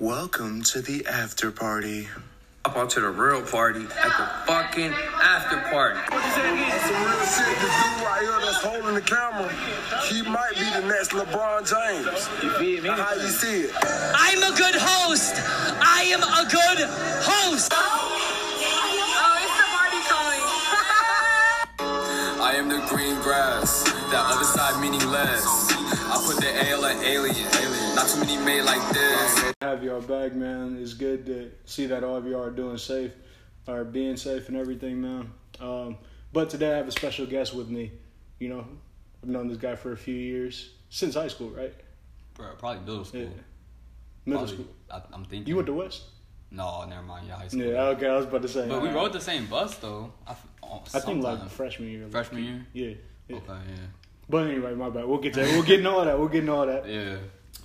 Welcome to the after party. Up onto the real party at the fucking after party. That's some real shit. This dude right here that's holding the camera, he might be the next LeBron James. You feel me? How you see it? I'm a good host. I am a good host. Oh, it's the party calling. I am the green grass, that other side meaning less. I put the ale in alien, not too many made like this. have y'all back, man. It's good to see that all of y'all are doing safe, are being safe and everything, man. Um, but today I have a special guest with me. You know, I've known this guy for a few years since high school, right? Bro, probably middle school. Yeah. Middle Probably- school. I, I'm thinking. You went to West? No, never mind. Yeah, high school. Yeah. Okay, I was about to say. But we uh, rode the same bus though. I, f- oh, I think like freshman year. like, Freshman year? Yeah. yeah. Okay, yeah. But anyway, my bad. We'll get to that. We'll get into all that. We'll get into all that. Yeah.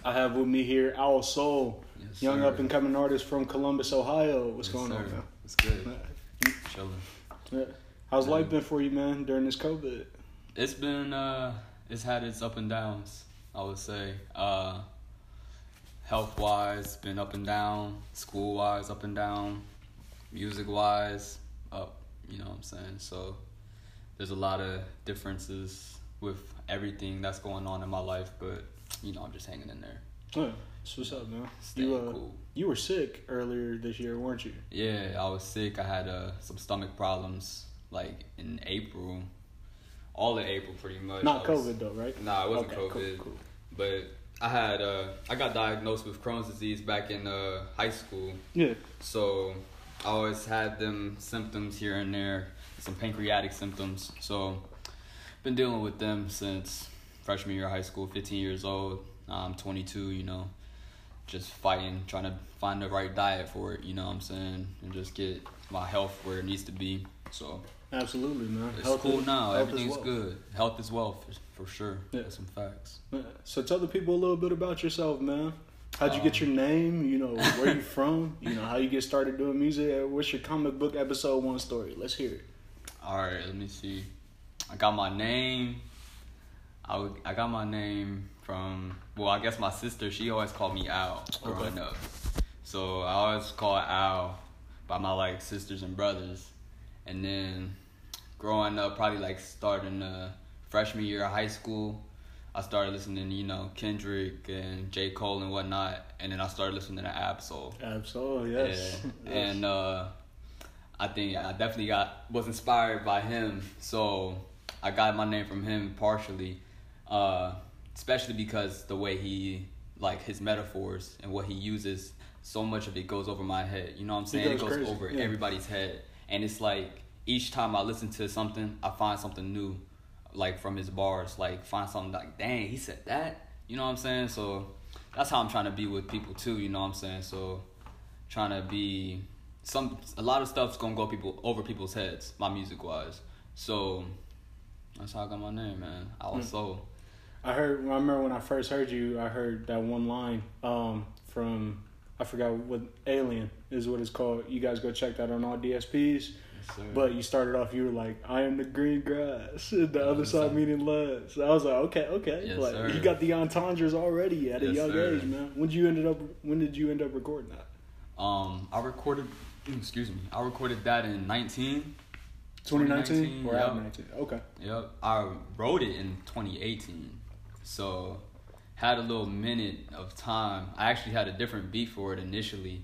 I have with me here Owl Soul, Yes, young sir. up and coming artist from Columbus, Ohio. What's Yes, going on, man? It's good. Chilling. Yeah. How's life been for you, man, during this COVID? It's been uh it's had its up and downs, I would say. Uh health wise, been up and down, school wise up and down, music wise, up, you know what I'm saying? So there's a lot of differences with everything that's going on in my life, but you know, I'm just hanging in there. That's what's up, man. Staying You uh, cool. you were sick earlier this year, weren't you? Yeah, I was sick. I had uh, some stomach problems like in April. All of April pretty much. Not was- COVID though, right? Nah, it wasn't Okay, cool, COVID. cool. But I had uh I got diagnosed with Crohn's disease back in uh high school. Yeah. So I always had them symptoms here and there, some pancreatic symptoms. So been dealing with them since freshman year of high school, 15 years old. I'm 22, you know, just fighting, trying to find the right diet for it, you know what I'm saying, and just get my health where it needs to be. So Absolutely, man. it's Health cool is- now. Everything's good. Health is wealth for, for sure. Yeah. That's some facts. So tell the people a little bit about yourself, man. How'd you get Um, your name? You know, where you from? You know, how you get started doing music? What's your comic book episode one story? Let's hear it. All right, let me see. I got my name. I, would- I got my name from well, I guess my sister. She always called me Al growing up, so I always call Al by my like sisters and brothers. And then growing up, probably like starting uh, freshman year of high school, I started listening, to, you know, Kendrick and J Cole and whatnot. And then I started listening to Ab-Soul. Absolutely, yes. Yeah. Yes. And uh, I think I definitely got was inspired by him. So I got my name from him partially, uh, especially because the way he like his metaphors and what he uses. So much of it goes over my head. You know what I'm saying? goes It goes crazy, over yeah. everybody's head, and it's like each time I listen to something, I find something new, like from his bars. Like find something like, dang, he said that. You know what I'm saying? So that's how I'm trying to be with people too. You know what I'm saying? So trying to be some a lot of stuff's gonna go people over people's heads, my music wise. So that's how I got my name, man. I was so I heard. I remember when I first heard you. I heard that one line um, from I forgot what Alien is what it's called. You guys go check that on all DSPs. sir. But you started off. You were like, "I am the green grass." The other side side. meaning less. I was like, "Okay, okay." Yes, like sir. you got the entendres already at a young sir. age, man. When did you ended up? When did you end up recording that? um I recorded excuse me, I recorded that in nineteen. 2019 or yeah. out 19? Okay. Yep. I wrote it in 2018. So had a little minute of time. I actually had a different beat for it initially.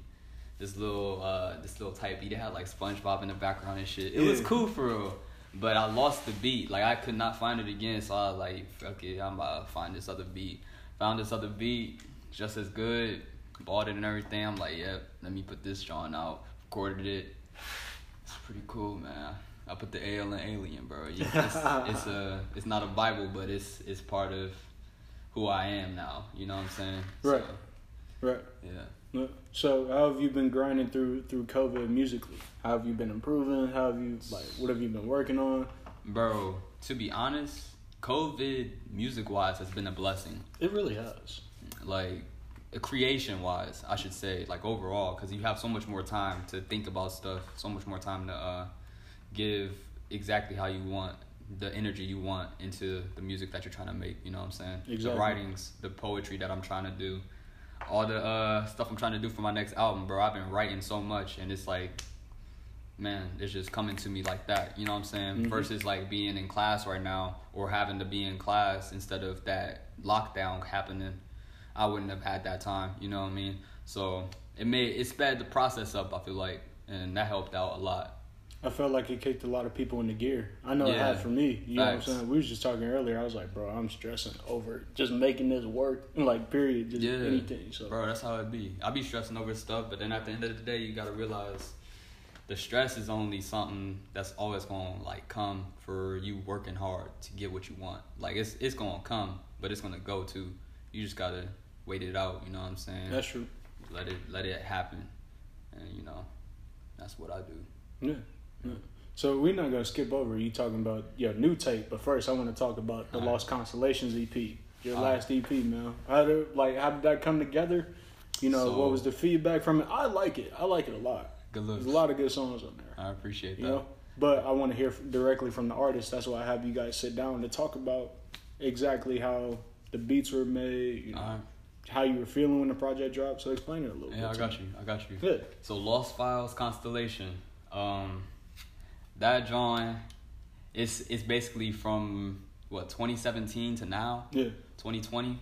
This little uh this little type beat it had like SpongeBob in the background and shit. It was cool for real. But I lost the beat. Like I could not find it again, so I was like, fuck it, I'm about to find this other beat. Found this other beat, just as good, bought it and everything. I'm like, yep, let me put this John out. Recorded it. It's pretty cool, man. I put the Ale in Alien, bro. It's, it's a, it's not a Bible, but it's it's part of who I am now. You know what I'm saying? Right. So, Right. yeah. So how have you been grinding through through COVID musically? How have you been improving? How have you like what have you been working on? Bro, to be honest, COVID music wise has been a blessing. It really has. Like creation wise, I should say, like overall, because you have so much more time to think about stuff, so much more time to uh, give exactly how you want the energy you want into the music that you're trying to make. You know what I'm saying? Exactly. The writings, the poetry that I'm trying to do. all the uh, stuff I'm trying to do for my next album, bro. I've been writing so much, and it's like, man, it's just coming to me like that. You know what I'm saying? Mhm. Versus like being in class right now or having to be in class instead of that lockdown happening. I wouldn't have had that time. You know what I mean? So it made it sped the process up. I feel like, and that helped out a lot. I felt like it kicked a lot of people into gear. I know it had for me. You know what I'm saying? We was just talking earlier. I was like, bro, I'm stressing over just making this work. Like, period. Just Yeah, anything. So bro, that's how it be. I be stressing over stuff, but then at the end of the day, you gotta realize the stress is only something that's always gonna like come for you working hard to get what you want. Like it's it's gonna come, but it's gonna go too. You just gotta wait it out. You know what I'm saying? that's true. let it let it happen, and you know, that's what I do. Yeah. Yeah. So we're not gonna skip over you talking about your new tape, but first I want to talk about the. Lost Constellations EP, your Alright. last EP, man. How did like how did that come together? You know, So- what was the feedback from it? I like it. I like it a lot. Good looks. There's a lot of good songs on there. I appreciate that. You know, but I want to hear directly from the artist. That's why I have you guys sit down to talk about exactly how the beats were made. You know, Alright. how you were feeling when the project dropped. So explain it a little bit. Yeah, I got you. I got you. Good. So Lost Files Constellation, um, that drawing, it's it's basically from what 2017 to now, Yeah. 2020.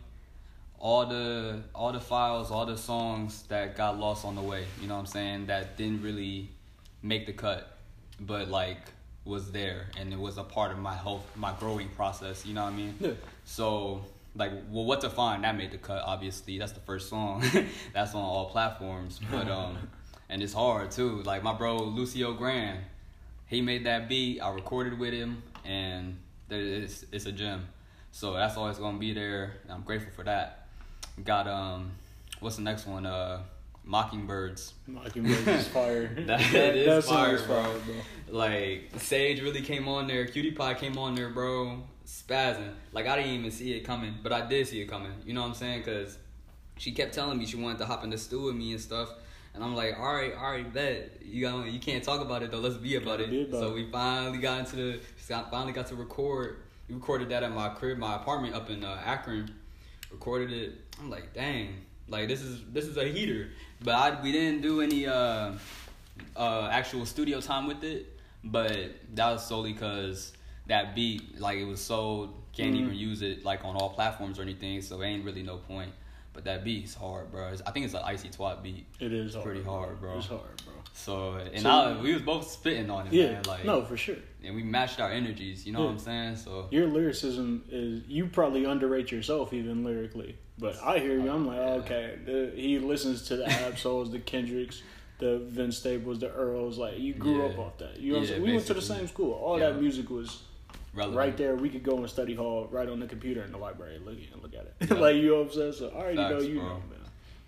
All the all the files, all the songs that got lost on the way. You know what I'm saying? That didn't really make the cut, but like was there and it was a part of my whole my growing process. You know what I mean? Yeah. So like, well, what to find that made the cut. Obviously, that's the first song. that's on all platforms. But um, and it's hard too. Like my bro Lucio Grand, he made that beat. I recorded with him, and it's it's a gem. So that's always gonna be there. I'm grateful for that. Got um, what's the next one? Uh, Mockingbirds. Mockingbird is fire. That, that is song fire, is bro. Like Sage really came on there. Cutie Pie came on there, bro. Spazzing. Like I didn't even see it coming, but I did see it coming. You know what I'm saying? Cause she kept telling me she wanted to hop in the stew with me and stuff. And I'm like, all right, all right, bet you got you can't talk about it though. Let's be about it. Be about so it. we finally got into the finally got to record. We recorded that at my crib, my apartment up in uh, Akron. Recorded it. I'm like, dang, like this is this is a heater. But I we didn't do any uh uh actual studio time with it. But that was solely because that beat, like it was sold, can't Mhm. even use it like on all platforms or anything. So it ain't really no point. But that beat's hard, bro. It's- I think it's an icy twat beat. It is hard, pretty hard, bro. It's hard, bro. So and So- I, we was both spitting on it, Yeah. man. Like no, for sure. and we matched our energies. You know Yeah. what I'm saying? So Your lyricism is you probably underrate yourself even lyrically, but I hear you. I'm like, Yeah. okay, the, he listens to the Ab-Souls, the Kendricks, the Vince Staples, the Earls. Like you grew Yeah. up off that. You know what I'm saying? We went to the same school. All Yeah. that music was relevant. right there. We could go in study hall, right on the computer in the library, and look and look at it. Yeah. like you know what I'm saying? So I already know you bro. know, man.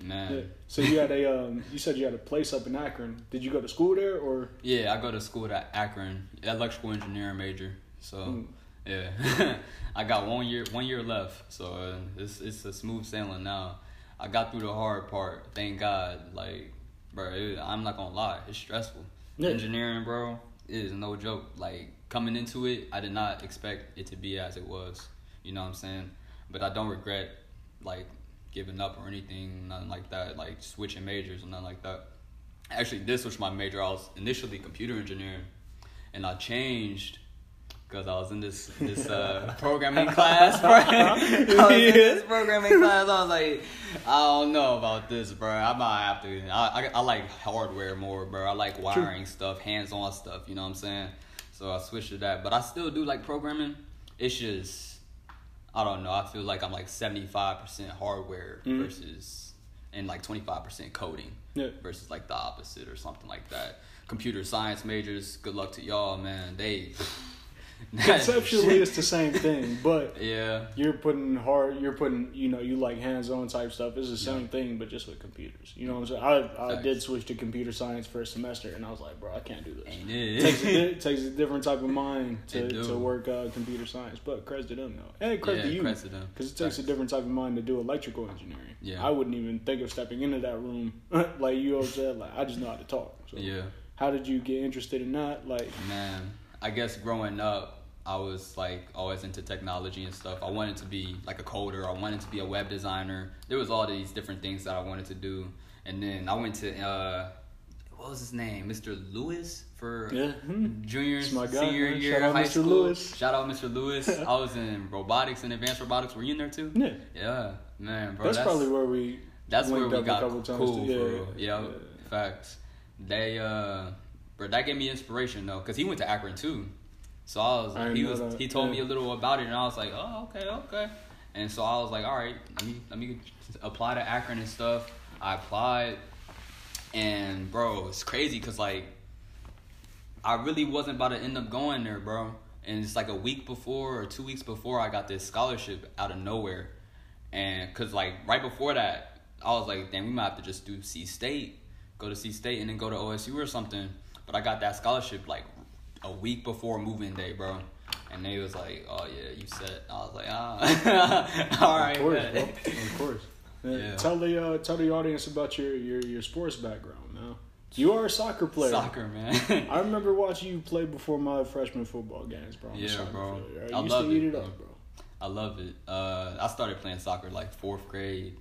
Man. Yeah. So you had a um, you said you had a place up in Akron. Did you go to school there or? Yeah, I go to school at Akron, electrical engineering major. So Mm. yeah, I got one year one year left. So uh, it's it's a smooth sailing now. I got through the hard part. Thank God. Like, bro, it, I'm not gonna lie, it's stressful. Yeah. Engineering, bro, is no joke. Like coming into it, I did not expect it to be as it was. You know what I'm saying? But I don't regret like giving up or anything, nothing like that. Like switching majors or nothing like that. Actually, this was my major. I was initially computer engineering, and I changed because I was in this this uh, programming class. Bro. I was in this programming class. I was like, I don't know about this, bro. I might have to. I, I, I like hardware more, bro. I like wiring stuff, hands on stuff. You know what I'm saying? So I switched to that, but I still do like programming. It's just I don't know. I feel like I'm like 75% hardware Mhm. versus and like 25% coding Yeah. versus like the opposite or something like that. Computer science majors, good luck to y'all, man. They Conceptually, it's the same thing, but yeah, you're putting hard. You're putting, you know, you like hands-on type stuff. It's the same thing, but just with computers. You know what I'm saying? I I did switch to computer science for a semester, and I was like, bro, I can't do this. ain't It takes, a, it? takes a different type of mind to, to work uh, computer science. But credit to them though, and credit Yeah, to you credit to them. because it takes a different type of mind to do electrical engineering. Yeah. I wouldn't even think of stepping into that room. like you what I'm? Like I just know how to talk. So yeah, how did you get interested in that? Like man. I guess growing up, I was like always into technology and stuff. I wanted to be like a coder. I wanted to be a web designer. There was all these different things that I wanted to do. And then I went to uh, what was his name, Mr. Lewis for Yeah. Junior guy, senior man. year Shout of high Mr. school. Lewis. Shout out Mr. Lewis. I was in robotics and advanced robotics. Were you in there too? Yeah. Yeah, man, bro. that's, probably where we. That's where we got cool, too. for Yeah, yeah. Facts. They, uh, bro, that gave me inspiration though, cause he went to Akron too. So I was, I he was, that, he told me a little about it, and I was like, oh, okay, okay. And so I was like, all right, let me let me apply to Akron and stuff. I applied, and bro, it's crazy, cause like, I really wasn't about to end up going there, bro. And it's like a week before or two weeks before I got this scholarship out of nowhere. And cause like right before that, I was like, damn, we might have to just do C State, go to C State, and then go to OSU or something. But I got that scholarship like a week before moving day, bro. And they was like, oh yeah, you set. I was like, ah, all right, Of course, bro. Of course. Yeah. Yeah. Tell the uh, tell the audience about your, your, your sports background now. You are a soccer player. Soccer, man. I remember watching you play before my freshman football games, bro. I'm Yeah, bro. player. I, I used love to eat it, up, bro. I love it. Uh, I started playing soccer like fourth grade,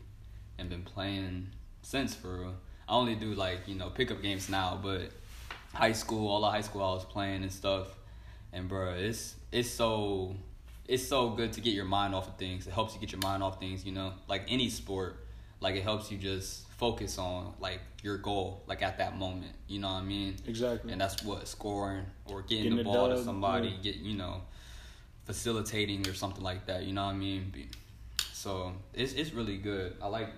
and been playing since for. real. I only do like you know pickup games now, but high school, all the high school, I was playing and stuff. And bro, it's it's so it's so good to get your mind off of things. It helps you get your mind off things. You know, like any sport, like it helps you just focus on like your goal, like at that moment. You know what I mean? Exactly. And that's what scoring or getting, Getting the ball to somebody, yeah. get you know, facilitating or something like that. You know what I mean? So it's it's really good. I like,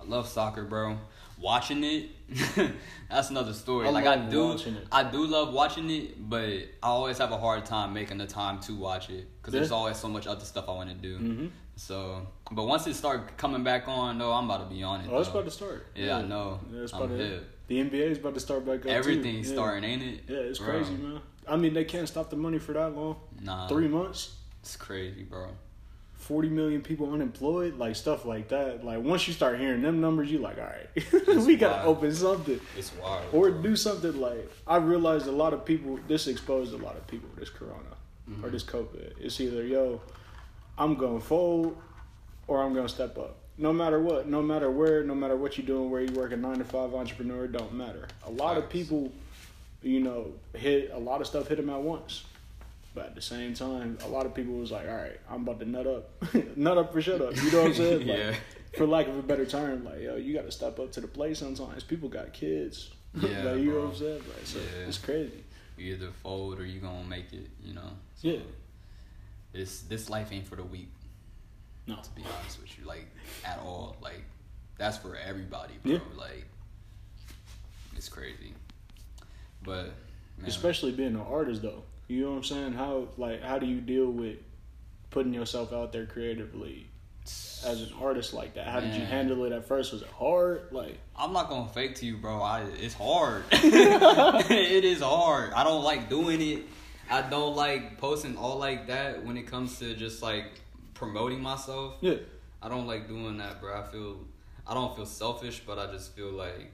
I love soccer, bro. Watching it, that's another story. I like I do. I do love watching it, but I always have a hard time making the time to watch it because there's always so much other stuff I want to do. Mhm. So, but once it start coming back on, though, I'm about to be on it. Oh, it's about to start. Yeah, I know. Yeah, it's I'm about to, the NBA is about to start back up. too. Everything's Yeah. starting, ain't it? Yeah, it's Bro, crazy, man. I mean, they can't stop the money for that long. Nah, Three months, It's crazy, bro. Forty million people unemployed, like stuff like that. Like once you start hearing them numbers, you like, all right, we gotta wild. open something It's wild. or bro. do something. Like I realized a lot of people. This exposed a lot of people. This Corona or mm-hmm. this COVID. It's either yo, I'm gonna fold or I'm gonna step up. No matter what, no matter where, no matter what you're doing, where you work a nine to five entrepreneur, don't matter. A lot of people, you know, hit a lot of stuff hit them at once. But at the same time, a lot of people was like, all right, I'm about to nut up. nut up for shut up. You know what I'm saying? Like, Yeah. For lack of a better term, like, yo, you got to step up to the plate sometimes. People got kids. Yeah, like, you know what I'm saying? Like, so Yeah. it's crazy. You either fold or you gonna make it. You know. So Yeah. This this life ain't for the weak. No. To be honest with you, like at all. Like that's for everybody, bro. Yeah. Like it's crazy. But man, Especially being an artist, though. You know what I'm saying? How like how do you deal with putting yourself out there creatively as an artist like that? How did you handle it at first? Was it hard? Like I'm not gonna fake to you, bro. I it's hard. it is hard. I don't like doing it. I don't like posting all like that when it comes to just like promoting myself. yeah, I don't like doing that, bro. I feel I don't feel selfish, but I just feel like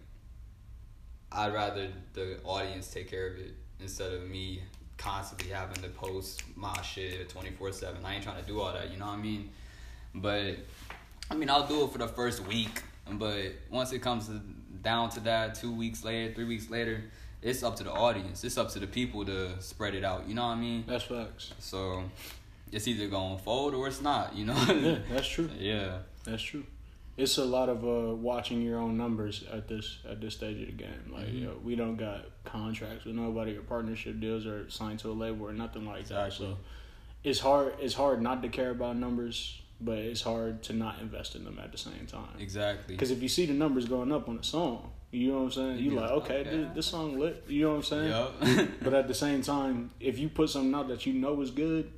I'd rather the audience take care of it instead of me constantly having to post my shit 24/7. I ain't trying to do all that, you know what I mean? But I mean, I'll do it for the first week, but once it comes to, down to that, 2 weeks later, 3 weeks later, it's up to the audience. It's up to the people to spread it out, you know what I mean? that's facts. So it's either going to fold or it's not, you know? Yeah, that's true. yeah. That's true. It's a lot of uh, watching your own numbers at this at this stage of the game. Like Mm-hmm. you know, we don't got contracts with nobody or partnership deals or signed to a label or nothing like that. So it's hard. It's hard not to care about numbers, but it's hard to not invest in them at the same time. Exactly. Because if you see the numbers going up on a song, you know what I'm saying. You like, okay, okay. This, this song lit. You know what I'm saying. Yup. But at the same time, if you put something out that you know is good,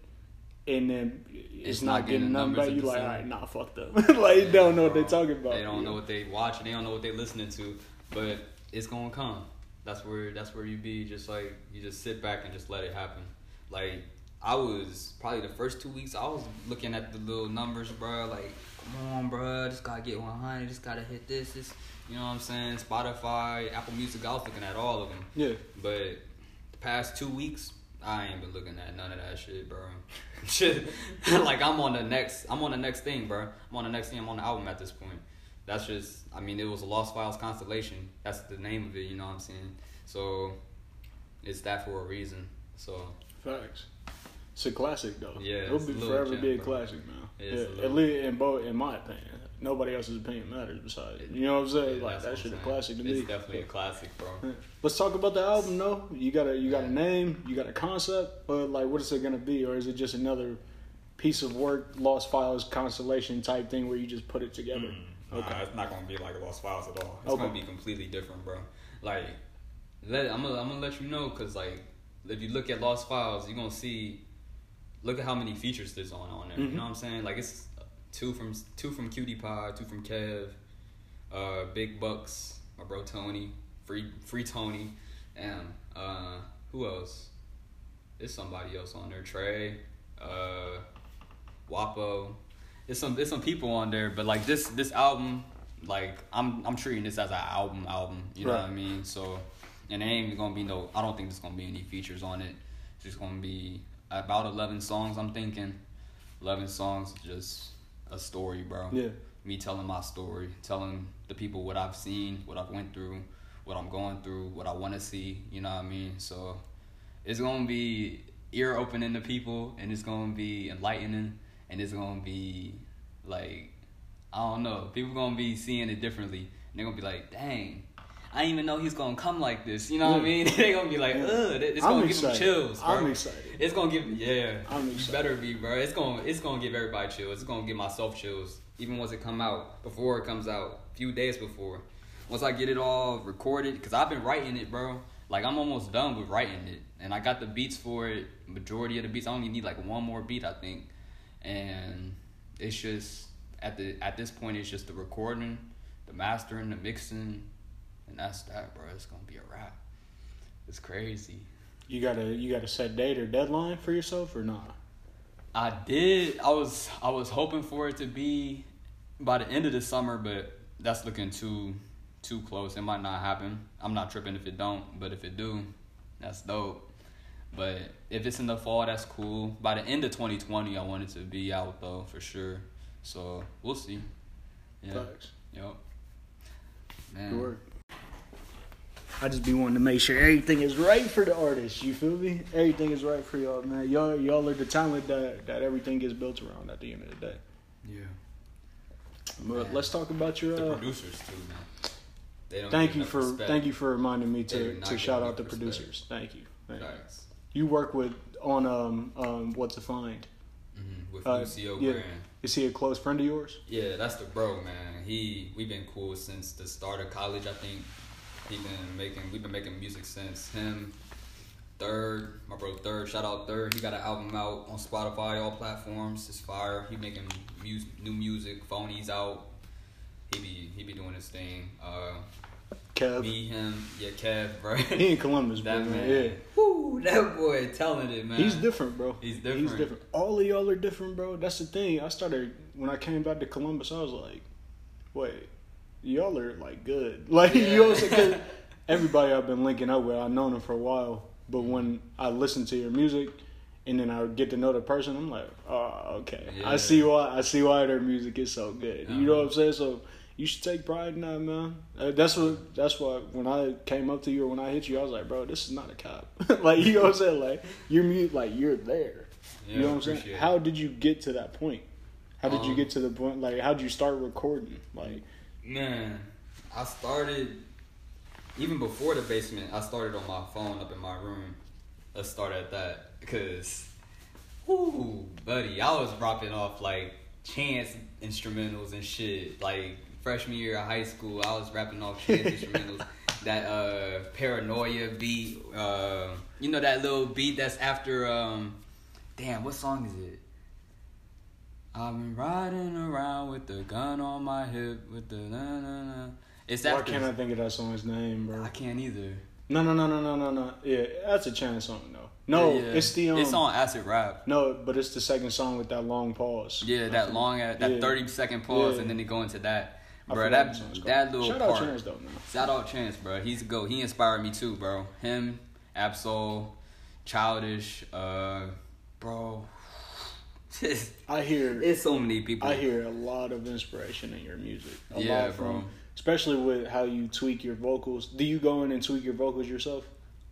and then it's, It's not, not getting getting nothing numbers you like, all right, nah, fuck them. like you don't know what they're talking about. They don't know what they watching. They don't know what they listening to. But it's gonna come. That's where that's where you be. Just like you just sit back and just let it happen. Like I was probably the first two weeks. I was looking at the little numbers, bro. Like, come on, bro. Just gotta get 100. Just gotta hit this. This. You know what I'm saying? Spotify, Apple Music. I was looking at all of them. Yeah, But the past two weeks, I ain't been looking at none of that shit, bro. shit, like I'm on the next. I'm on the next thing, bro. I'm on the next thing. I'm on the album at this point. That's just. I mean, it was a Lost Files constellation. That's the name of it. You know what I'm saying? So, it's that for a reason. So. Facts. It's a classic though. Yeah, it'll be forever gem, be a bro. classic man. Yeah, at least in both, in my opinion, nobody else's opinion matters besides. You know what I'm saying? Yeah, like that shit a classic to saying. me. It's definitely a classic, bro. Let's talk about the album though. You got a you got a name, you got a concept, but like what is it gonna be, or is it just another piece of work, Lost Files constellation type thing where you just put it together? Okay. Nah, it's not gonna be like Lost Files at all. It's Okay. gonna be completely different, bro. Like, let I'm gonna I'm gonna let you know because like if you look at Lost Files, you're gonna see. Look at how many features there's on on there. Mhm. You know what I'm saying? Like it's two from two from Cutie Pie, two from Kev, uh, Big Bucks, my bro Tony, free free Tony, and uh, who else? There's somebody else on there. Trey, uh, Wapo. There's some there's some people on there, but like this this album, like I'm I'm treating this as an album album. You know what I mean? So, and there ain't gonna be no. I don't think there's gonna be any features on it. It's just gonna be about eleven songs. I'm thinking, eleven songs, just a story, bro. Yeah. Me telling my story, telling the people what I've seen, what I've went through, what I'm going through, what I want to see. You know what I mean? So, it's gonna be ear opening to people, and it's gonna be enlightening, and it's gonna be like I don't know. People gonna be seeing it differently. And they're gonna be like, dang. I didn't even know he's gonna come like this. You know what I mean? They're gonna be like, Yeah. ugh. It's I'm gonna give excited. them chills, bro. I'm excited. It's gonna give, yeah. I'm excited. better be, bro. It's gonna, it's gonna give everybody chills. It's gonna give myself chills, even once it come out, before it comes out, a few days before. Once I get it all recorded, cause I've been writing it, bro. Like I'm almost done with writing it, and I got the beats for it. Majority of the beats, I only need like one more beat, I think, and it's just at the at this point, it's just the recording, the mastering, the mixing, and that's that, bro. It's gonna be a wrap. It's crazy. You got a you got a set date or deadline for yourself or not? I did. I was I was hoping for it to be by the end of the summer, but that's looking too too close. It might not happen. I'm not tripping if it don't, but if it do, that's dope. But if it's in the fall, that's cool. By the end of 2020, I want it to be out though for sure. So we'll see. Yeah. Facts. Yep. Man. Good work. I just be wanting to make sure everything is right for the artist. You feel me? Everything is right for y'all, man. Y'all, y'all are the talent that that everything gets built around. At the end of the day. Yeah. But let's talk about your. The Uh, producers too, man. They don't thank you for respect. thank you for reminding me to to shout out the respect. producers. Thank you. Thank you. You work with on um um what to find. Mm-hmm. With Uh, Lucio yeah. Graham. Is he a close friend of yours? Yeah, that's the bro, man. He we've been cool since the start of college. I think he been making we've been making music since him. Third, my bro Third, shout out Third. He got an album out on Spotify, all platforms. It's fire. He making mus- new music. Phonies out. He be he be doing his thing. Uh, Kev. me, him, yeah, Kev, bro. He in Columbus, bro. man. Yeah. Woo, that boy talented, man. He's different, bro. He's different. He's different. All of y'all are different, bro. That's the thing. I started when I came back to Columbus. I was like, wait, y'all are like good. Like you know, what I'm saying? 'Cause everybody I've been linking up with, I've known them for a while. But when I listen to your music, and then I get to know the person, I'm like, oh, okay. I see why. I see why their music is so good. You know Uh-huh. what I'm saying? So. You should take pride in that, man. Uh, that's what. That's why when I came up to you or when I hit you, I was like, "Bro, this is not a cop." like you know what I'm saying? Like you're mute. Like you're there. Yeah, you know what I'm saying? it. How did you get to that point? How did you Um, get to the point? Like, how did you start recording? Like, Man, I started even before the basement. I started on my phone up in my room. Let's start at that because, whoo, buddy, I was dropping off like Chance instrumentals and shit. Like freshman year of high school, I was rapping off Chance instrumentals. That uh paranoia beat, uh, you know that little beat that's after um, damn, what song is it? I've been riding around with the gun on my hip with the na na na. It's why after. can't I think of that song's name, bro? I can't either. No, no, no, no, no, no, no. Yeah, that's a Chance song, though. No, Yeah, yeah. it's the um, it's on Acid Rap. No, but it's the second song with that long pause. Yeah, that long, that Yeah. thirty second pause, and then they go into that. Bro, that what song's called. that little Shout part. out Chance though, man. Shout out Chance, bro. He's a go. He inspired me too, bro. Him, Ab-Soul, Childish, uh, bro. I hear it's so many people. I hear a lot of inspiration in your music. A Yeah, lot from, bro. Especially with how you tweak your vocals. Do you go in and tweak your vocals yourself?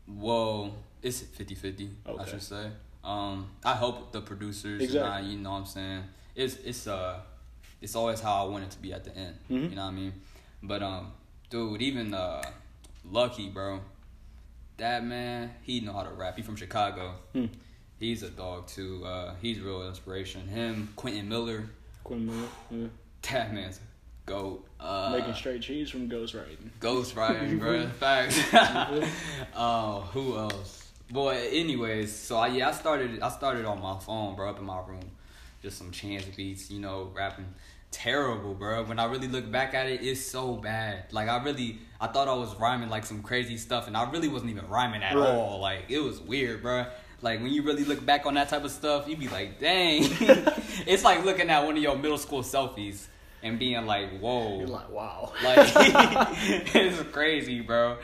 Well, it's 50-50, I should say. Um, I help the producers. Exactly. And I, you know what I'm saying? It's it's uh it's always how I want it to be at the end. Mhm. You know what I mean? But um, dude, even uh, Lucki, bro. That man, he know how to rap. He from Chicago. Hmm. He's a dog too. Uh, he's real inspiration. Him, Quentin Miller. Quentin Miller, yeah. That man's a goat. Uh, Making straight cheese from ghost ghostwriting. Ghost writing, bro. Facts. uh, who else? Boy, anyways, so I, yeah, I started. I started on my phone, bro, up in my room, just some Chance beats, you know, rapping. Terrible, bro. When I really look back at it, it's so bad. Like I really, I thought I was rhyming like some crazy stuff, and I really wasn't even rhyming at Right. all. Like it was weird, bro. Like when you really look back on that type of stuff, you'd be like, dang. it's like looking at one of your middle school selfies and being like, whoa. You're like, wow. Like it's crazy, bro.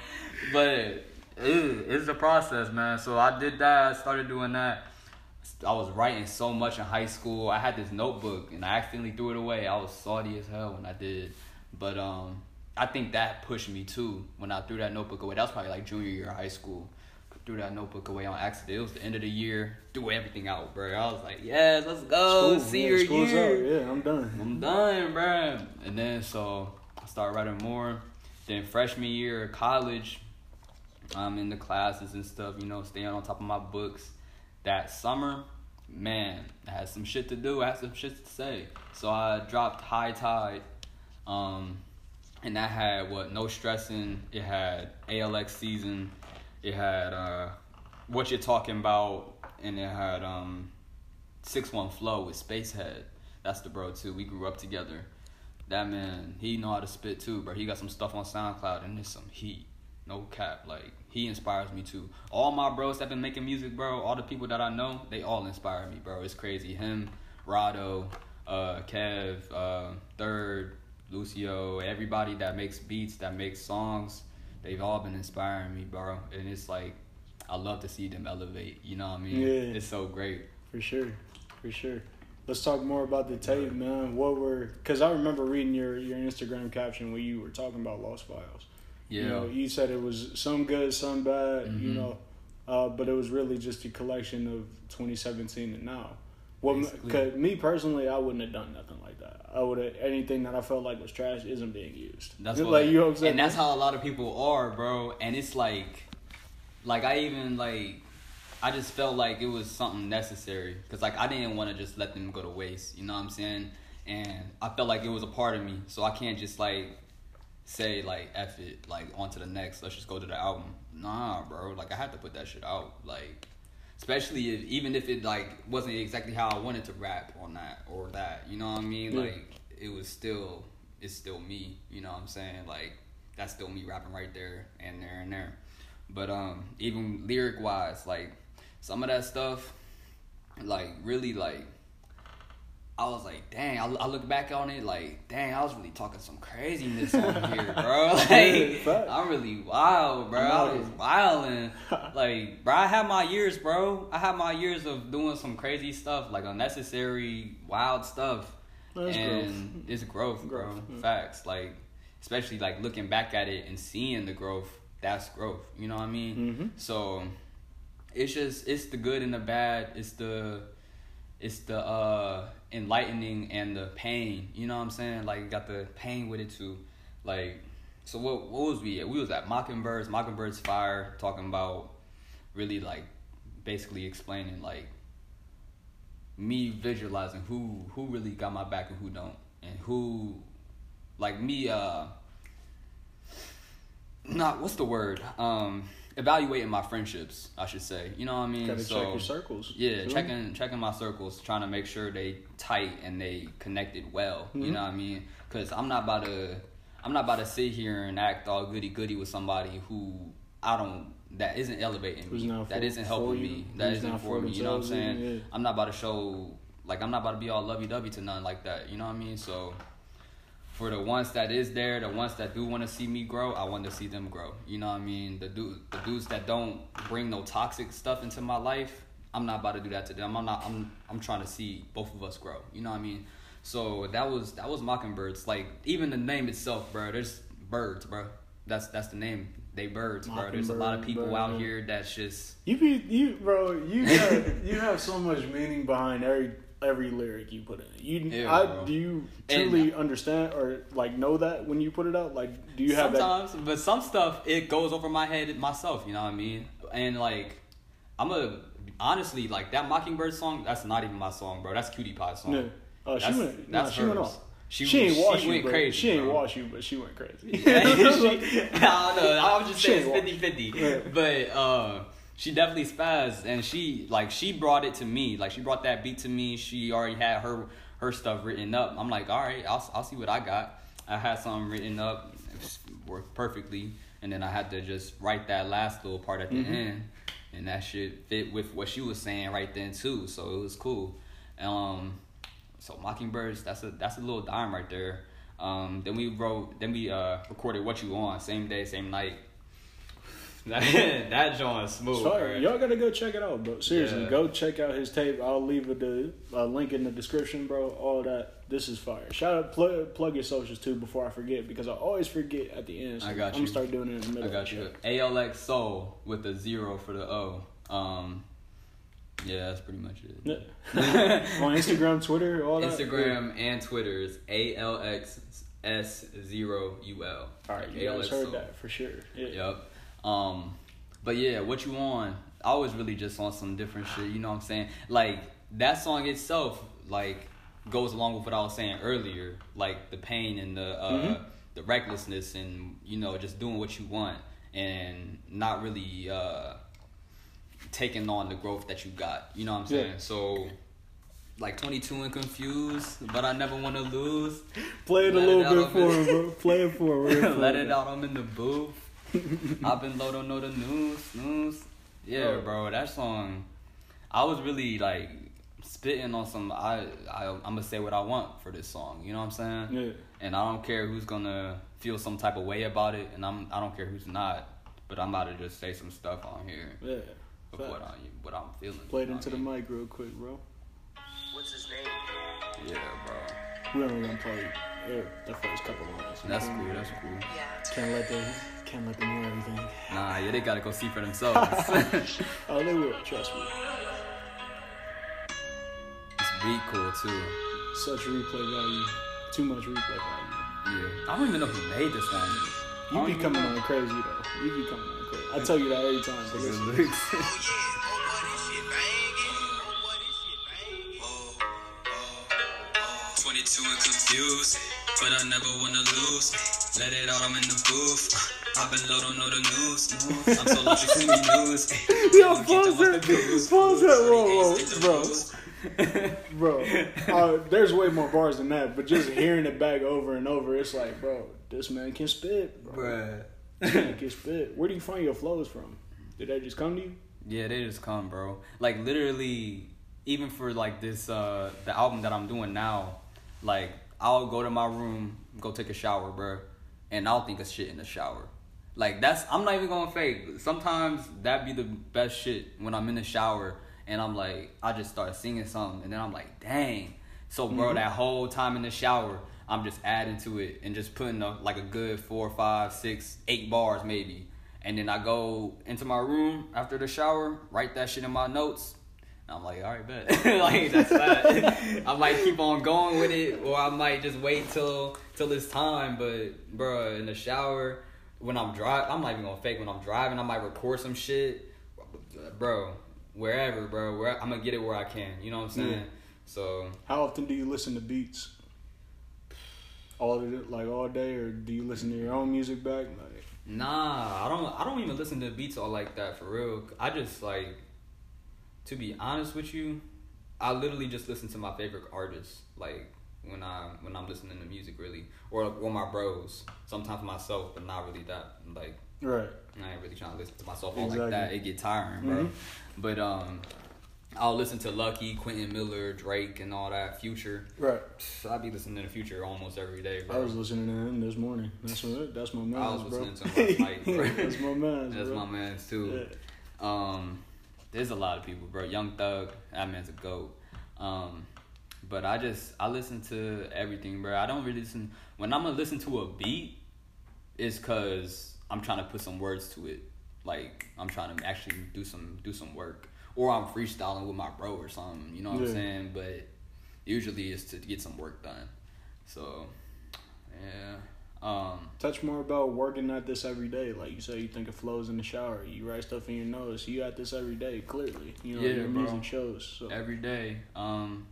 But ew, it's a process, man. So I did that. I started doing that. I was writing so much in high school. I had this notebook and I accidentally threw it away. I was salty as hell when I did. But um, I think that pushed me too when I threw that notebook away. That was probably like junior year of high school. Threw that notebook away on accident. It was the end of the year. Threw everything out, bro. I was like, yes, let's go. School, Senior yeah, school's year. up. Yeah, I'm done. I'm done, bro. And then so I started writing more. Then freshman year of college, I'm in the classes and stuff, you know, staying on top of my books. That summer, man, I had some shit to do. I had some shit to say. So I dropped High Tide. Um, and that had what? No stressing. It had ALX season. It had uh, what you're talking about, and it had um, Six One Flow with Spacehead. That's the bro too. We grew up together. That man, he know how to spit too, bro. He got some stuff on SoundCloud and there's some heat. No cap. Like he inspires me too. All my bros that been making music, bro. All the people that I know, they all inspire me, bro. It's crazy. Him, Rado, uh, Kev, uh, Third, Lucio, everybody that makes beats, that makes songs, they've all been inspiring me, bro. And it's like, I love to see them elevate. You know what I mean? Yeah. It's so great. For sure, for sure. Let's talk more about the tape, man. What were? Because I remember reading your your Instagram caption where you were talking about Lost Files. Yeah. You know, you said it was some good, some bad. You Mhm. know, uh, but it was really just a collection of 2017 and now. Basically. Cause me personally, I wouldn't have done nothing like that. I would have anything that I felt like was trash isn't being used. That's like what, you know what I'm saying. and that's how a lot of people are, bro. And it's like, like I even like, I just felt like it was something necessary because like I didn't want to just let them go to waste. You know what I'm saying? And I felt like it was a part of me, so I can't just like say like F it, like on to the next. Let's just go to the album. Nah, bro. Like I had to put that shit out. Like especially if even if it like wasn't exactly how I wanted to rap on that or that. You know what I mean? Yeah. Like it was still it's still me. You know what I'm saying? Like that's still me rapping right there and there and there. But um even lyric wise, like some of that stuff, like really like I was like, dang, I, I look back on it like, dang, I was really talking some craziness on here, bro. Like. I'm really wild, bro. I was wilding. like, bro, I had my years, bro. I had my years of doing some crazy stuff, like unnecessary, wild stuff. That's and growth. it's growth, bro. Yeah. Facts. Like, especially like looking back at it and seeing the growth, that's growth. You know what I mean? Mhm. So it's just it's the good and the bad. It's the it's the uh enlightening and the pain. You know what I'm saying? Like got the pain with it too. Like so what what was we at? We was at Mockingbirds, Mockingbirds Fire, talking about really like basically explaining like me visualizing who who really got my back and who don't. And who like me uh not what's the word? Um evaluating my friendships, I should say. You know what I mean? Gotta So- check your circles. yeah, too. checking checking my circles, trying to make sure they tight and they connected well. You Mhm. know what I mean? Because I'm not about to I'm not about to sit here and act all goody goody with somebody who I don't that isn't elevating Who's me. that isn't helping me. That who's isn't for me. You know what I'm saying? yeah. I'm not about to show like I'm not about to be all lovey dovey to none like that. You know what I mean? So for the ones that is there, the ones that do want to see me grow, I want to see them grow. You know what I mean? The dude, the dudes that don't bring no toxic stuff into my life, I'm not about to do that to them. I'm not. I'm. I'm trying to see both of us grow. You know what I mean? So that was that was Mockingbirds. Like even the name itself, bro. There's birds, bro. That's that's the name. They birds, bro. There's a lot of people Mockingbird, out bro. here that's just You be you, bro. You have, you have so much meaning behind every every lyric you put in. You, Yeah, I, bro. do you And- truly understand or like know that when you put it out? Like, do you have that? sometimes, but some stuff it goes over my head myself. You know what I mean? And like, I'm a honestly like that Mockingbird song. That's not even my song, bro. That's Cutie Pie song. Yeah. Oh, she That's- went. Nah, she went off. She- She, ain't she wash you, went but crazy, she ain't bro. wash you, but she went crazy. She- I don't know. I was just saying ain't it's wa- 50 Yeah. 50. But uh, she definitely spazzed and she like she brought it to me. Like she brought that beat to me. She already had her her stuff written up. I'm like, all right, I'll I'll see what I got. I had something written up, it worked perfectly, and then I had to just write that last little part at the Mm-hmm. end, and that shit fit with what she was saying right then too. So it was cool. Um, so Mockingbirds, that's a that's a little dime right there. Um, then we wrote, then we uh recorded what you on same day, same night. that joint is smooth. Sorry, y'all gotta go check it out, bro. Seriously, Yeah. go check out his tape. I'll leave the uh, link in the description, bro. All that. This is fire. Shout out, plug, plug your socials too before I forget because I always forget at the end. So I got you I'm you. gonna start doing it in the middle. I got you. ALX Soul with a zero for the O. Um, yeah, that's pretty much it. On Instagram, Twitter, all that. Instagram and Twitter is ALXS0UL. All right, you guys ALX heard Soul. that for sure. Yeah. Yep. Um, but yeah, what you on? I was really just on some different shit. You know what I'm saying? Like that song itself, like goes along with what I was saying earlier, like the pain and the uh, Mm-hmm. the recklessness and you know just doing what you want and not really uh, taking on the growth that you got. You know what I'm saying? Yeah. So. Like 22 and confused, but I never want to lose. Play it a little it bit for him, bro. Play it for him. Let it out, I'm in the booth. I've been low, don't know the news, news. Yeah, Oh. bro, that song, I was really like spitting on some. I, I I'm gonna say what I want for this song. You know what I'm saying? Yeah. And I don't care who's gonna feel some type of way about it, and I'm I don't care who's not. But I'm about to just say some stuff on here Yeah. of what I what I'm feeling. Play it into the mic real quick, bro. What's his name? Yeah, bro. We're only gonna play yeah, the first couple lines. That's cool. That's cool. Yeah. Can't let them can't let them hear everything. Nah, yeah, they gotta go see for themselves. Oh, they will. Trust me. It's beat cool too. Such replay value. Too much replay value. Yeah. I don't even know who made this one. You be coming even on crazy though. You be coming on crazy. I tell you that every time. But know. listen. Good lyrics. 22 and confused, but I never wanna lose. Let it out, I'm in the booth. I've been low, don't know the news. I'm so lucky to see news. Yo, pause that. Pause that. Whoa, whoa, bro. Bro, uh, there's way more bars than that, but just hearing it back over and over, it's like, bro, this man can spit, bro. This man can spit. Where do you find your flows from? Did they just come to you? Yeah, they just come, bro. Like literally, even for like this, uh, the album that I'm doing now, like I'll go to my room, go take a shower, bro, and I'll think of shit in the shower. Like that's I'm not even going fake. Sometimes that be the best shit when I'm in the shower and I'm like I just start singing something and then I'm like, dang. So bro, mm-hmm. that whole time in the shower, I'm just adding to it and just putting a, like a good four, five, six, eight bars maybe. And then I go into my room after the shower, write that shit in my notes. I'm like, all right, bet. like that's that. I might keep on going with it, or I might just wait till till it's time. But bro, in the shower, when I'm driving, I'm not even gonna fake. When I'm driving, I might record some shit, bro. Wherever, bro, where I'm gonna get it where I can. You know what I'm saying? Yeah. So How often do you listen to beats? All of it, like all day, or do you listen to your own music back? Like, Nah, I don't. I don't even listen to beats all like that for real. I just like, to be honest with you, I literally just listen to my favorite artists. Like when I when I'm listening to music, really, or or my bros. Sometimes myself, but not really that. Like right? I ain't really trying to listen to myself all Exactly. like that. It get tiring, bro. Mhm. But um, I'll listen to Lucki, Quentin Miller, Drake, and all that. Future. Right. I be listening to Future almost every day, bro. I was listening to him this morning. That's what. That's my man. I was bro. listening to him last night, bro. that's my man. That's bro. my man's too. Um, there's a lot of people, bro. Young Thug, that man's a goat. Um, but I just I listen to everything, bro. I don't really listen when I'm gonna listen to a beat. It's cause I'm trying to put some words to it. Like I'm trying to actually do some do some work, or I'm freestyling with my bro or something. You know what Yeah. I'm saying? But usually it's to get some work done. So yeah. Um, Touch more about working at this every day. Like you say, you think of flows in the shower. You write stuff in your nose. You at this every day. Clearly, you know Yeah, your bro. music shows. So. every day. Um,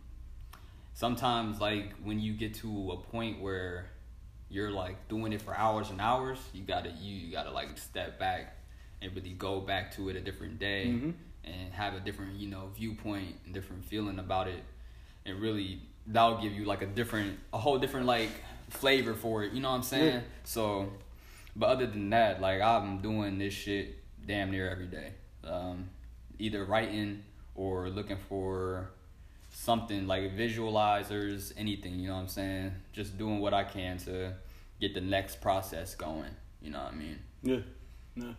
sometimes like when you get to a point where you're like doing it for hours and hours, you gotta you, you gotta like step back and really go back to it a different day Mhm. and have a different you know viewpoint and different feeling about it, and really that'll give you like a different a whole different like flavor for it. You know what I'm saying? Yeah. So, but other than that, like I'm doing this shit damn near every day. Um, either writing or looking for something like visualizers, anything, you know what I'm saying? Just doing what I can to get the next process going. You know what I mean? Yeah, yeah.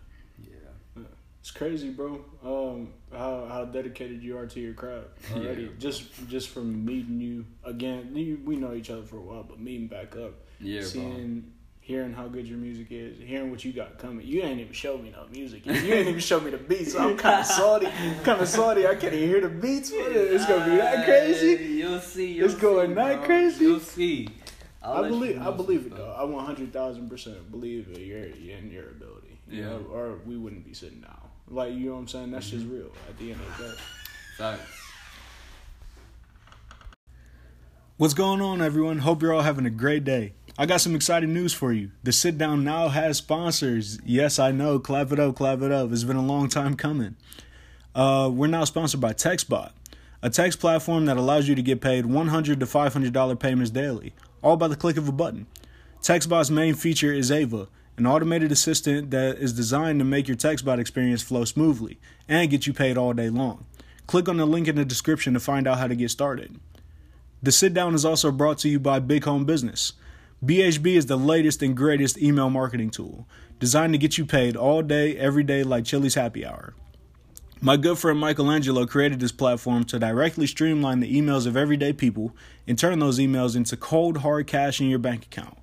Yeah. It's crazy, bro. Um, how how dedicated you are to your craft already. Yeah. Just just from meeting you again. You, we know each other for a while, but meeting back up, Yeah, bro. Seeing, hearing how good your music is, hearing what you got coming. You ain't even show me no music. You ain't even show me the beats. So I'm kind of salty. Kind of salty. I can't even hear the beats. It's gonna be that crazy. You'll see. You'll It's going see, that bro. crazy? You'll see. I'll I let you believe know I believe it though. I one hundred thousand percent believe in your in your ability. You Yeah. know, or we wouldn't be sitting down. Like you know what I'm saying? That's Mm-hmm. just real at the end of the day. Facts. What's going on, everyone? Hope you're all having a great day. I got some exciting news for you. The sit down now has sponsors. Yes, I know. Clap it up, clap it up. It's been a long time coming. Uh, we're now sponsored by TextBot, a text platform that allows you to get paid $100 to $500 payments daily, all by the click of a button. TextBot's main feature is Ava, an automated assistant that is designed to make your TextBot experience flow smoothly and get you paid all day long. Click on the link in the description to find out how to get started. The sit down is also brought to you by Big Home Business. BHB is the latest and greatest email marketing tool, designed to get you paid all day, every day, like Chili's Happy Hour. My good friend Michelangelo created this platform to directly streamline the emails of everyday people and turn those emails into cold, hard cash in your bank account.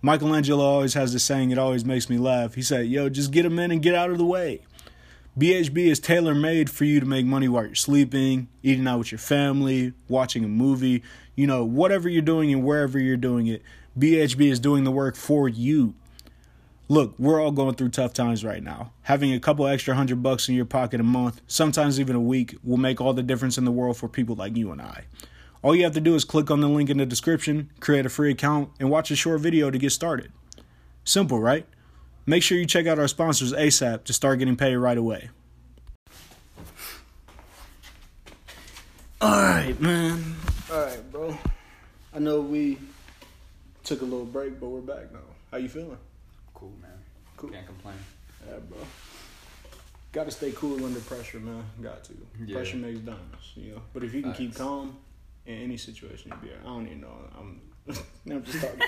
Michelangelo always has this saying, it always makes me laugh. He said, Yo, just get them in and get out of the way. BHB is tailor made for you to make money while you're sleeping, eating out with your family, watching a movie, you know, whatever you're doing and wherever you're doing it. BHB is doing the work for you. Look, we're all going through tough times right now. Having a couple extra hundred bucks in your pocket a month, sometimes even a week, will make all the difference in the world for people like you and I. All you have to do is click on the link in the description, create a free account, and watch a short video to get started. Simple, right? Make sure you check out our sponsors ASAP to start getting paid right away. Alright, man. Alright, bro. I know we took a little break, but we're back now. How you feeling? Cool, man. Cool. Can't complain. Yeah, bro. Got to stay cool under pressure, man. Got to. Yeah. Pressure makes diamonds, you know. But if you can keep calm in any situation, you'll be. I don't even know. I'm. I'm just talking.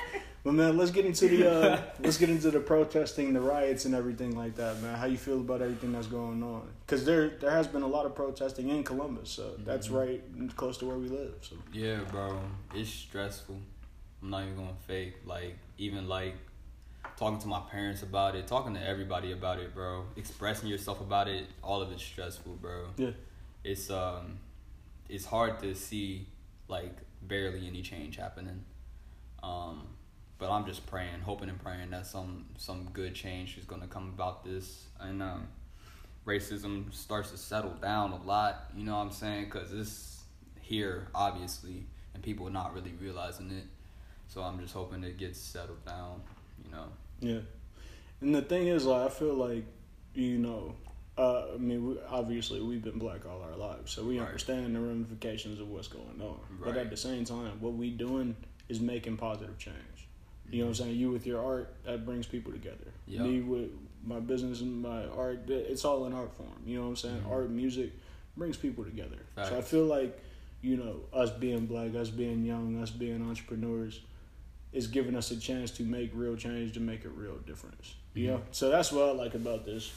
but man, let's get into the uh, let's get into the protesting, the riots, and everything like that, man. How you feel about everything that's going on? Because there there has been a lot of protesting in Columbus, so that's Mm-hmm. right close to where we live. So Yeah, bro. It's stressful. I'm not even gonna fake. Like, even like talking to my parents about it, talking to everybody about it, bro. Expressing yourself about it, all of it's stressful, bro. yeah, It's um it's hard to see like barely any change happening. Um but I'm just praying, hoping and praying that some some good change is gonna come about this and um racism starts to settle down a lot, you know what I'm saying? Cuz it's here obviously and people are not really realizing it. So I'm just hoping it gets settled down, you know. Yeah, and the thing is, like, I feel like, you know, uh, I mean, we, obviously we've been black all our lives, so we Right. understand the ramifications of what's going on. Right. But at the same time, what we doing is making positive change. You know what I'm saying? You with your art, that brings people together. Yeah. Me with my business and my art, it's all in art form. You know what I'm saying? Art, music, brings people together. So I feel like you know us being black, us being young, us being entrepreneurs, is giving us a chance to make real change, to make a real difference. You Mm-hmm. know, so that's what I like about this.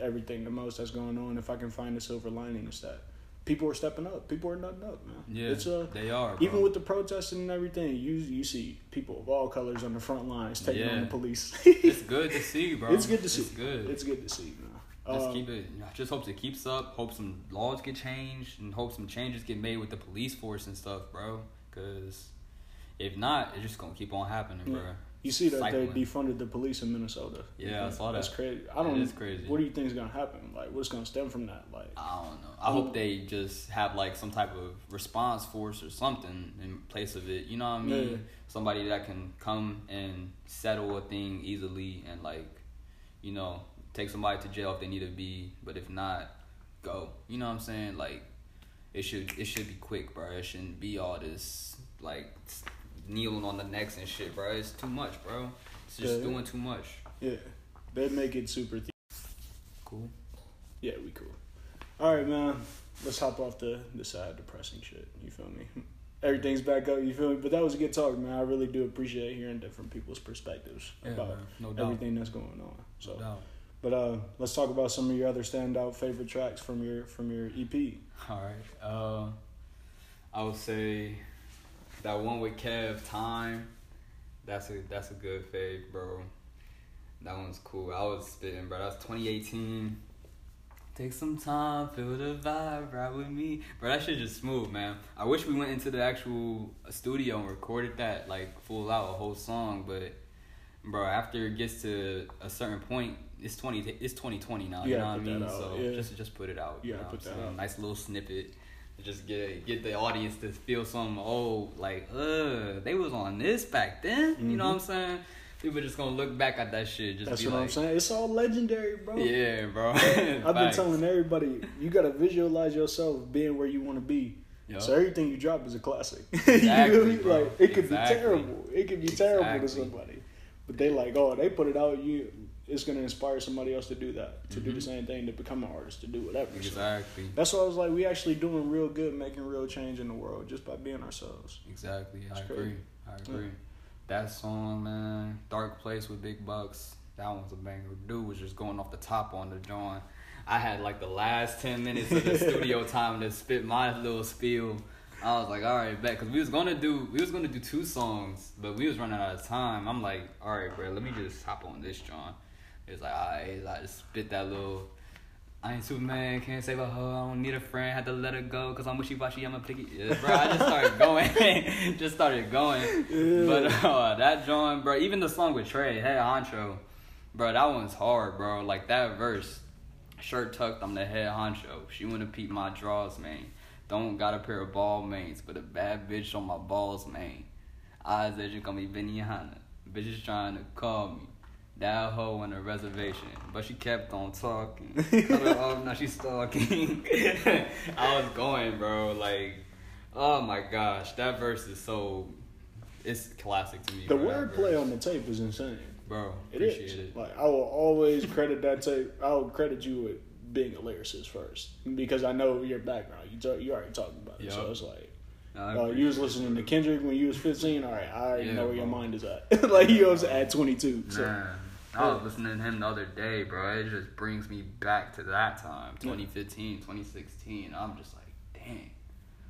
Everything the most that's going on. If I can find a silver lining, is that people are stepping up. People are nutting up, man. Yeah, it's uh, they are. Bro. even with the protesting and everything, you you see people of all colors on the front lines taking on the police. it's good to see, bro. It's good to see. It's good. It's good to see, man. Just Uh, keep it. I just hope it keeps up. Hope some laws get changed, and hope some changes get made with the police force and stuff, bro. Cause if not, it's just gonna keep on happening, bro. You see that Cycling. they defunded the police in Minnesota. Yeah, I saw that. That's crazy. I don't. It is crazy. What do you think is gonna happen? Like, what's gonna stem from that? Like, I don't know. I hope they just have like some type of response force or something in place of it. You know what I mean? Yeah. Somebody that can come and settle a thing easily and like, you know, take somebody to jail if they need to be. But if not, go. You know what I'm saying? Like, it should it should be quick, bro. It shouldn't be all this like kneeling on the necks and shit, bro. It's too much, bro. It's just Yeah. doing too much. yeah, they make it super. Th- Cool. yeah, we cool. All right, man. Let's hop off the the sad, depressing shit. You feel me? Everything's back up. You feel me? But that was a good talk, man. I really do appreciate hearing different people's perspectives Yeah, about. No everything that's going on. So. No. But uh, let's talk about some of your other standout favorite tracks from your from your EP. All right. Uh, I would say that one with Kev, Time. That's a that's a good fave, bro. That one's cool. I was spitting, bro. That's 2018. Take some time, feel the vibe, ride with me, bro. That shit just smooth, man. I wish we went into the actual studio and recorded that like full out a whole song, but bro, after it gets to a certain point, it's twenty. It's 2020 now. You Yeah, know what I mean? so yeah. just just put it out. Yeah, you know put what I'm that saying? out. Nice little snippet. Just get get the audience to feel something. Oh, like uh, they was on this back then. You know what I'm saying? People just gonna look back at that shit. Just Mm-hmm. That's what like, I'm saying. It's all legendary, bro. Yeah, bro. I've been telling everybody you gotta visualize yourself being where you want to be. Yup. So everything you drop is a classic. You Exactly, me? bro. Like it could Exactly. be terrible. It could be terrible to somebody, but they like, oh, they put it out. You, it's gonna inspire somebody else to do that, to do Mm-hmm. the same thing, to become an artist, to do whatever. So Exactly. that's why I was like, we actually doing real good, making real change in the world just by being ourselves. Exactly. I It's agree. I agree. That song, man, Dark Place with Big Bucks. That one's a banger. Dude was just going off the top on the joint. I had like the last ten minutes of the studio time to spit my little spiel. I was like, all right, bet, because we was gonna do we was gonna do two songs, but we was running out of time. I'm like, all right, bro, let me just hop on this It's like, all right, I just spit that little. I ain't Superman, can't save a hoe, I don't need a friend, had to let her go, cause I'm wishy-washy, I'm a picky. Yeah, bro, I just started going, just started going. But uh, that joint, bro, even the song with Trey, Head Honcho, bro, that one's hard, bro. Like that verse, shirt tucked, I'm the head honcho. She wanna peep my draws, man. Don't got a pair of ball mates, but a bad bitch on my balls, man. Eyes that you call me Benihana. Bitches trying to call me. That hoe on a reservation, but she kept on talking. Her off, now she's stalking. I was going, bro. Like, oh my gosh, that verse is so. It's classic to me. The bro, wordplay on the tape is insane. bro. It appreciate it. Like I will always credit that tape. I will credit you with being a lyricist first because I know your background. You talk, you already talked about it, so Yup. it's like. No, Uh, you was listening to Kendrick when you was 15. All right, I already Yeah, know where your mind is at. like you was at 22. So Man, I was listening to him the other day, bro. It just brings me back to that time, 2015, 2016. I'm just like, dang,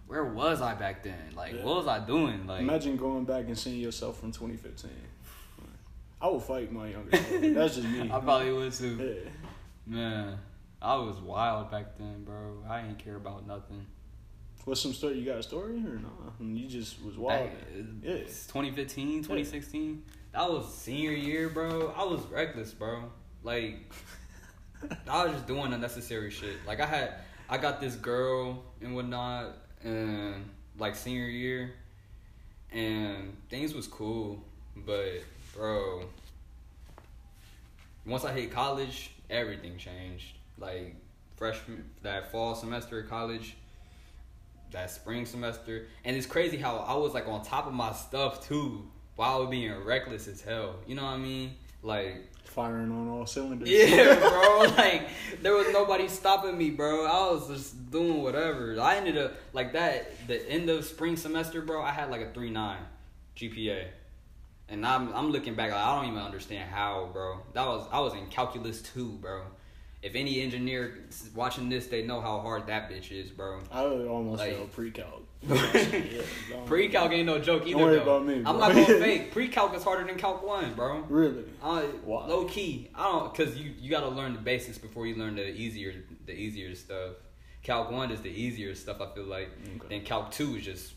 where was I back then? Like, Yeah. what was I doing? Like, imagine going back and seeing yourself from 2015. I will fight my younger self. That's just me. I probably would too. Yeah. Man, I was wild back then, bro. I ain't care about nothing. What's some story? You got a story or no? You just was wild. Back, Yeah. it's 2015, 2016. That was senior year, bro. I was reckless, bro. Like, I was just doing unnecessary shit. Like, I had, I got this girl and whatnot, and like senior year, and things was cool, but bro, once I hit college, everything changed. Like freshman, that fall semester of college, that spring semester, and it's crazy how I was like on top of my stuff too, while being reckless as hell. You know what I mean? Like Firing on all cylinders. yeah, bro. Like, there was nobody stopping me, bro. I was just doing whatever. I ended up like that. The end of spring semester, bro. I had like a three nine GPA, and I'm I'm looking back. Like, I don't even understand how, bro. That was I was in calculus two, bro. If any engineer watching this, they know how hard that bitch is, bro. I would almost Like- failed pre-calc. Yeah, Pre-calc ain't no joke either. though. me, I'm not gonna fake. Pre-calc is harder than calc one, bro. Really? Uh, low key, I don't, cause you you gotta learn the basics before you learn the easier the easier stuff. Calc one is the easier stuff. I feel like. Okay. Then calc two is just.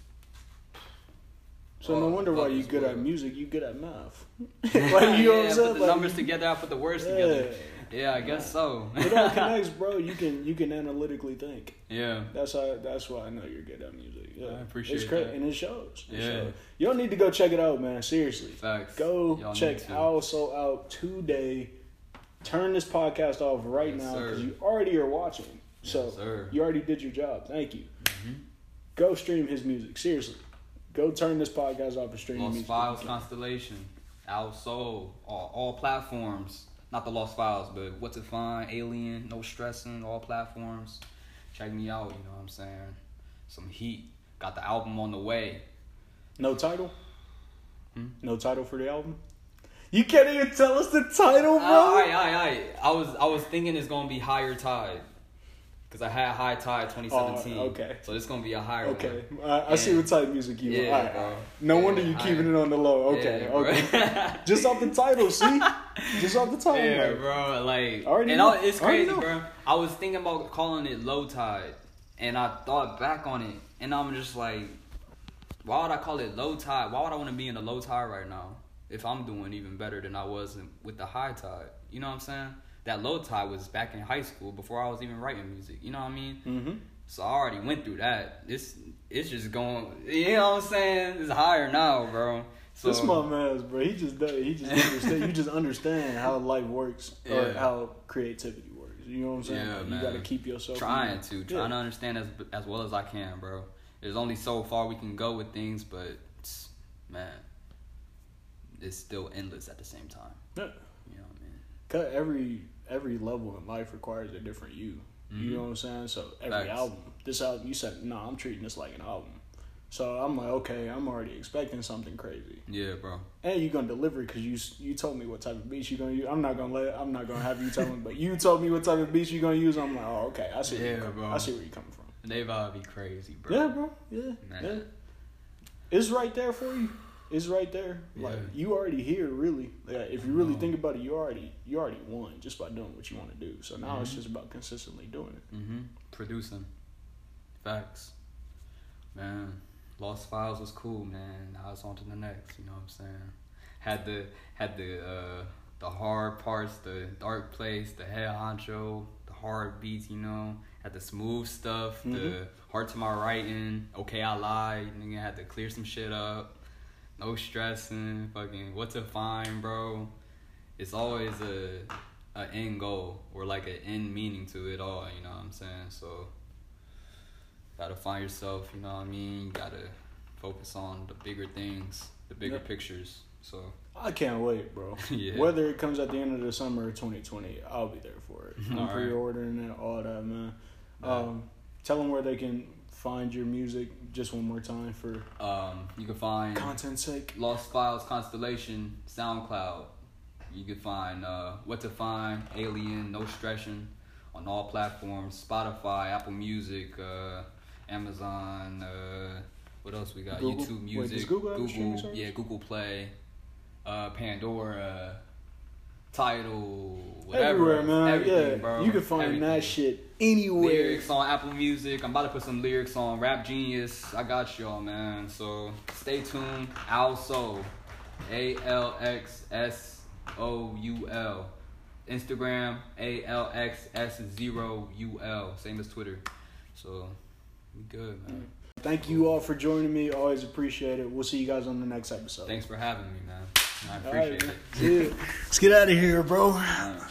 So no wonder why you good at music. You good at math. like yeah, you know what I'm put the Like, numbers together. I put the words together. Yeah. I guess so. It all connects, bro. You can you can analytically think. yeah. That's how. That's why I know you're good at music. Yeah, I appreciate it. it's cra- that. and it shows. It Yeah. shows. You don't need to go check it out, man. Seriously, Facts. go Y'all check need to. Owl So Out today. Turn this podcast off right Yes, now because you already are watching. So Yes, sir. you already did your job. Thank you. Mm-hmm. Go stream his music. Seriously, go turn this podcast off and stream music. Files Constellation, Our Soul, all, all platforms. Not the Lost Files, but What to Find, Alien, No Stressing, all platforms. Check me out, you know what I'm saying? Some heat. Got the album on the way. No title. Hmm? No title for the album. You can't even tell us the title, bro. Alright, alright, alright. I was I was thinking it's gonna be Higher Tide. Cause I had High Tide 2017. Oh, okay. So it's gonna be a higher Okay, one. I, I see what type of music you. Yeah, right, bro. No Yeah, wonder you all keeping right. it on the low. Okay, Yeah, okay. Just off the title, see? Just off the title. Yeah, like, bro. Like, Already and know. I, it's crazy, bro. I was thinking about calling it low tide, and I thought back on it, and I'm just like, why would I call it low tide? Why would I want to be in the low tide right now if I'm doing even better than I was in, with the high tide? You know what I'm saying? That low tide was back in high school before I was even writing music. You know what I mean? Mhm. So I already went through that. This it's just going. You know what I'm saying? It's higher now, bro. So This my man's, bro. He just does. He just understand. you just understand how life works or Yeah. how creativity works. You know what I'm saying? Yeah, you man. got to keep yourself trying to Yeah. trying to understand as as well as I can, bro. There's only so far we can go with things, but man, it's still endless at the same time. Yeah. You know what I mean? Cut every every level in life requires a different you. You know what I'm saying? So every Mm-hmm. Facts. album, this album, you said, no, I'm treating this like an album. So I'm like, okay, I'm already expecting something crazy, Yeah, bro. and you're gonna deliver because you you told me what type of beats you're gonna use. I'm not gonna let I'm not gonna have you tell me, but you told me what type of beats you're gonna use. I'm like, oh, okay, I see. where Yeah, you're coming- bro. I see where you're coming from. They to be crazy, bro. Yeah, bro. Yeah, Man. yeah. It's right there for you. It's right there. Like you already here, really. Like, if you really think about it, you already you already won just by doing what you want to do. So now Mm-hmm. it's just about consistently doing it. Mm-hmm. Producing. Facts. Man, Lost Files was cool, man. Now it's on to the next. You know what I'm saying? Had the had the uh the hard parts, the dark place, the head honcho, the hard beats. You know, had the smooth stuff, the Mhm. hard to my writing. Okay, I lied. Nigga had to clear some shit up. No stressing. Fucking what to find, bro. It's always a a end goal or like an end meaning to it all. You know what I'm saying? So gotta find yourself. You know what I mean? You gotta focus on the bigger things, the bigger Yep. pictures. So I can't wait, bro. Yeah. Whether it comes at the end of the summer or 2020, I'll be there for it. I'm All right. pre-ordering it, all that, man. Um, tell them where they can find your music just one more time for um, you can find content's sake. Lost Files Constellation SoundCloud. You can find uh, What to Find, Alien, No Stressing on all platforms Spotify, Apple Music, uh, Amazon, uh, what else we got? Google? YouTube Music, does Google have a streaming Google, yeah, Google Play, uh, Pandora, Tidal, whatever. Everywhere, man. Everything, yeah, bro. you can find Everything. that shit anywhere. Lyrics on Apple Music. I'm about to put some lyrics on Rap Genius. I got y'all, man. So stay tuned. Al Soul. A L X S O U L. Instagram A L X S 0 U L. Same as Twitter. So we good, man. Thank you all for joining me. Always appreciate it. We'll see you guys on the next episode. Thanks for having me, man. I appreciate man. it. Let's get out of here, bro. Right.